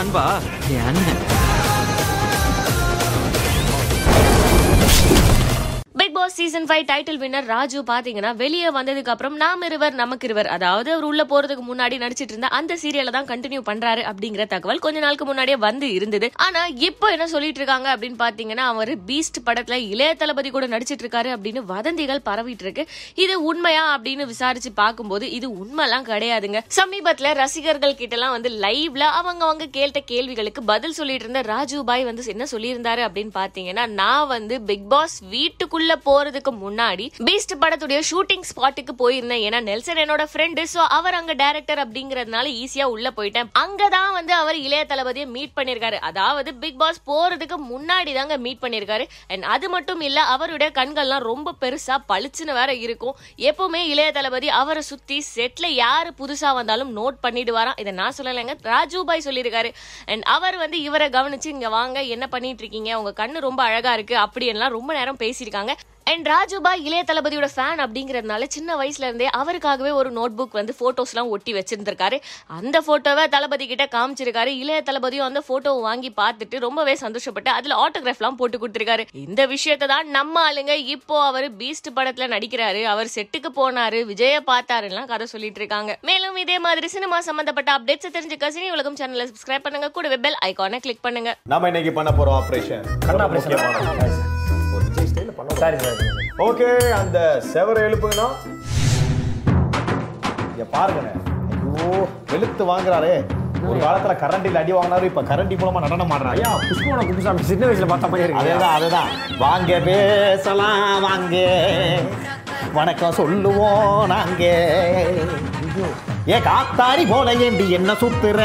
தான் அன்பா என் அண்ணன் Bigg season five title winner Raju பாத்தீங்கன்னா வெளியே வந்ததுக்கு அப்புறம் நாம் இருவர் நமக்கு இருவர் அதாவது அவர் உள்ள போறதுக்கு முன்னாடி நடிச்சிட்டு இருந்த அந்த சீரியலை தான் கண்டினியூ பண்றாரு அப்படிங்கிற தகவல் கொஞ்ச நாளுக்கு முன்னாடியே வந்து இருந்தது. ஆனா இப்போ என்ன சொல்லிட்டு இருக்காங்க அப்படின்னு பாத்தீங்கன்னா அவர் பீஸ்ட் படத்துல இளைய தளபதி கூட நடிச்சிட்டு இருக்காரு அப்படின்னு வதந்திகள் பரவிட்டு இருக்கு. இது உண்மையா அப்படின்னு விசாரிச்சு பார்க்கும்போது இது உண்மைலாம் கிடையாதுங்க. சமீபத்துல ரசிகர்கள் கிட்ட எல்லாம் வந்து லைவ்ல அவங்க அவங்க கேட்ட கேள்விகளுக்கு பதில் சொல்லிட்டு இருந்த ராஜு பாய் வந்து என்ன சொல்லியிருந்தாரு அப்படின்னு பாத்தீங்கன்னா நான் வந்து பிக் பாஸ் வீட்டுக்குள்ள போறதுக்கு முன்னாடி பீஸ்ட் படத்துடைய ஷூட்டிங் ஸ்பாட்டுக்கு போயிருந்தேன். ஏன்னா நெல்சன் என்னோட ஃப்ரெண்டு ஸோ அவர் அங்க டேரக்டர் அப்படிங்கறதுனால ஈஸியா உள்ள போயிட்டேன். அங்கதான் வந்து அவர் இளைய தளபதியை மீட் பண்ணிருக்காரு. அதாவது பிக் பாஸ் போறதுக்கு முன்னாடி தாங்க மீட் பண்ணிருக்காரு. அண்ட் அது மட்டும் இல்ல அவருடைய கண்கள்லாம் ரொம்ப பெருசா பளிச்சுன்னு வேற இருக்கும். எப்பவுமே இளைய தளபதி அவரை சுத்தி செட்ல யாரு புதுசா வந்தாலும் நோட் பண்ணிடுவாராம். இதை நான் சொல்லலைங்க ராஜு பாய் சொல்லியிருக்காரு. அண்ட் அவர் வந்து இவரை கவனிச்சு இங்க வாங்க என்ன பண்ணிட்டு இருக்கீங்க? உங்க கண்ணு ரொம்ப அழகா இருக்கு. அப்படி எல்லாம் ரொம்ப நேரம் பேசியிருக்காங்க. அண்ட் ராஜுபா இளைய தளபதியோட ஃபேன் அப்படிங்கறதுனால சின்ன வயசுல இருந்தே அவருக்காகவே ஒரு நோட் புக் வந்து போட்டோஸ் எல்லாம் ஒட்டி வச்சிருந்திருக்காரு. அந்த போட்டோவை தளபதி கிட்ட காமிச்சிருக்காரு. இளைய தளபதியும் அந்த போட்டோவை வாங்கி பார்த்துட்டு ரொம்பவே சந்தோஷப்பட்டு அதுல ஆட்டோகிராஃப் எல்லாம் போட்டு கொடுத்திருக்காரு. இந்த விஷயத்தை தான் நம்ம ஆளுங்க இப்போ அவர் பீஸ்ட் படத்துல நடிக்கிறாரு. அவர் செட்டுக்கு போனாரு. விஜய பார்த்தாருலாம் கதை சொல்லிட்டு இருக்காங்க. மேலும் இதே மாதிரி சினிமா சம்பந்தப்பட்ட அப்டேட்ஸ் தெரிஞ்சுக்க சினி உலகம் சேனலை சப்ஸ்கிரைப் பண்ணுங்க. கூட பெல் ஐகானை கிளிக் பண்ணுங்க. நாம இன்னைக்கு பண்ண போறோம் ஆபரேஷன் பண்ண சாரி சார் ஓகே அந்த செவரை எழுப்புங்கண்ணா. இங்க பாருங்கண்ணே. ஐயோ வெளுத்து வாங்குறாரே. ஒரு காலத்துல கரண்டில அடி வாங்கினாரு இப்ப கரண்டி மூலமா நடனம் ஆடுறாங்க ஐயா புஷ்பவன குப்புசாமி சின்ன வயசுல பார்த்த மாதிரி இருக்கு. அதேதான் அதேதான். வாங்க பேசலாம் வாங்க. வணக்கம் சொல்லுவோம் நாங்க. ஏ காத்தாரி போல ஏண்டி என்ன சுத்துற?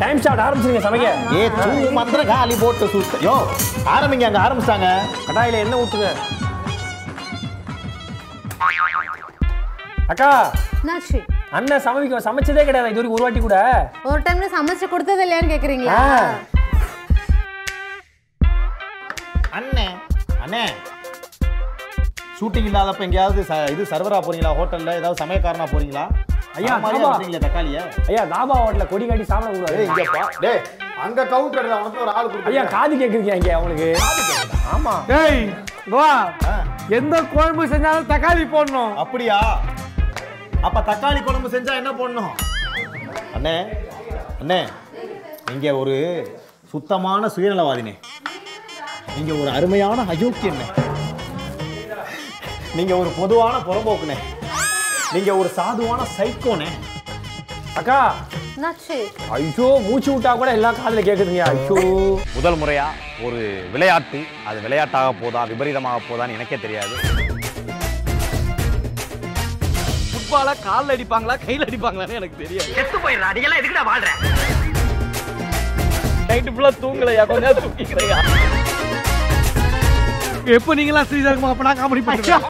டைம் ஸ்டார்ட் ஆரம்பிச்சிருங்க சமைக்க. ஏ தூ மந்திர காலி போட்டு சுத்த. யோ ஆரம்பிங்க அங்க ஆரம்பிச்சாங்க. கடாயில என்ன ஊத்துங்க. அக்கா என்னாச்சு? அண்ணன் சமைக்க சமைச்சதே கிடையாது. இது வரைக்கும் ஒரு வாட்டி கூட. ஒரு டைம்ல சமைச்சு கொடுத்தது இல்லையான்னு கேக்குறீங்களா. அண்ணே அண்ணே ஷூட்டிங் இல்லாதப்ப எங்கேயாவது ச- இது சர்வரா போறீங்களா? ஹோட்டல்ல ஏதாவது சமயக்காரனா போறீங்களா? ஐயா, மாதிரியா ஆமா. வச்சிருக்கீங்களே தக்காளிய? ஐயா தாபா ஹோட்டல்ல கொடி காட்டி சாப்பிட ஏய் கூடாது இங்க பா டேய் அங்க கவுண்டர் உனக்கு ஒரு ஆள் கொடுத்து ஐயா காது கேக்குறீங்க இங்க அவங்களுக்கு ஆமா. டேய் வா. எந்த குழம்பு செஞ்சாலும் தக்காளி போடணும். அப்படியா? அப்ப தக்காளி குழம்பு செஞ்சா என்ன பண்ணணும் அண்ணே அண்ணே நீங்க ஒரு சுத்தமான சுயநலவாதினே. நீங்க ஒரு அருமையான அயோக்கியண்ணே நீங்க ஒரு பொதுவான புறம்போக்குனே நீங்க ஒரு சாதுவான சைக்கோனே அக்கா! ஐயோ மூச்சு விட்டா கூட எல்லா காதுல கேக்குதுங்க. ஐயோ. முதல் முறையா ஒரு விளையாட்டு அது விளையாட்டாக போதா விபரீதமாக போதான்னு எனக்கே தெரியாது. ஃபுட்பாலா கால்ல அடிப்பாங்களா கையில அடிப்பாங்களான்னு எனக்கு தெரியாது. நைட்டு ஃபுல்லா தூங்கலையா? கொஞ்ச நேரம் தூங்கிக்கிறையா? எப்போ நீங்களாம் ஸ்ரீதர்மா அப்ப நான் காமெடி பண்ணுறேன்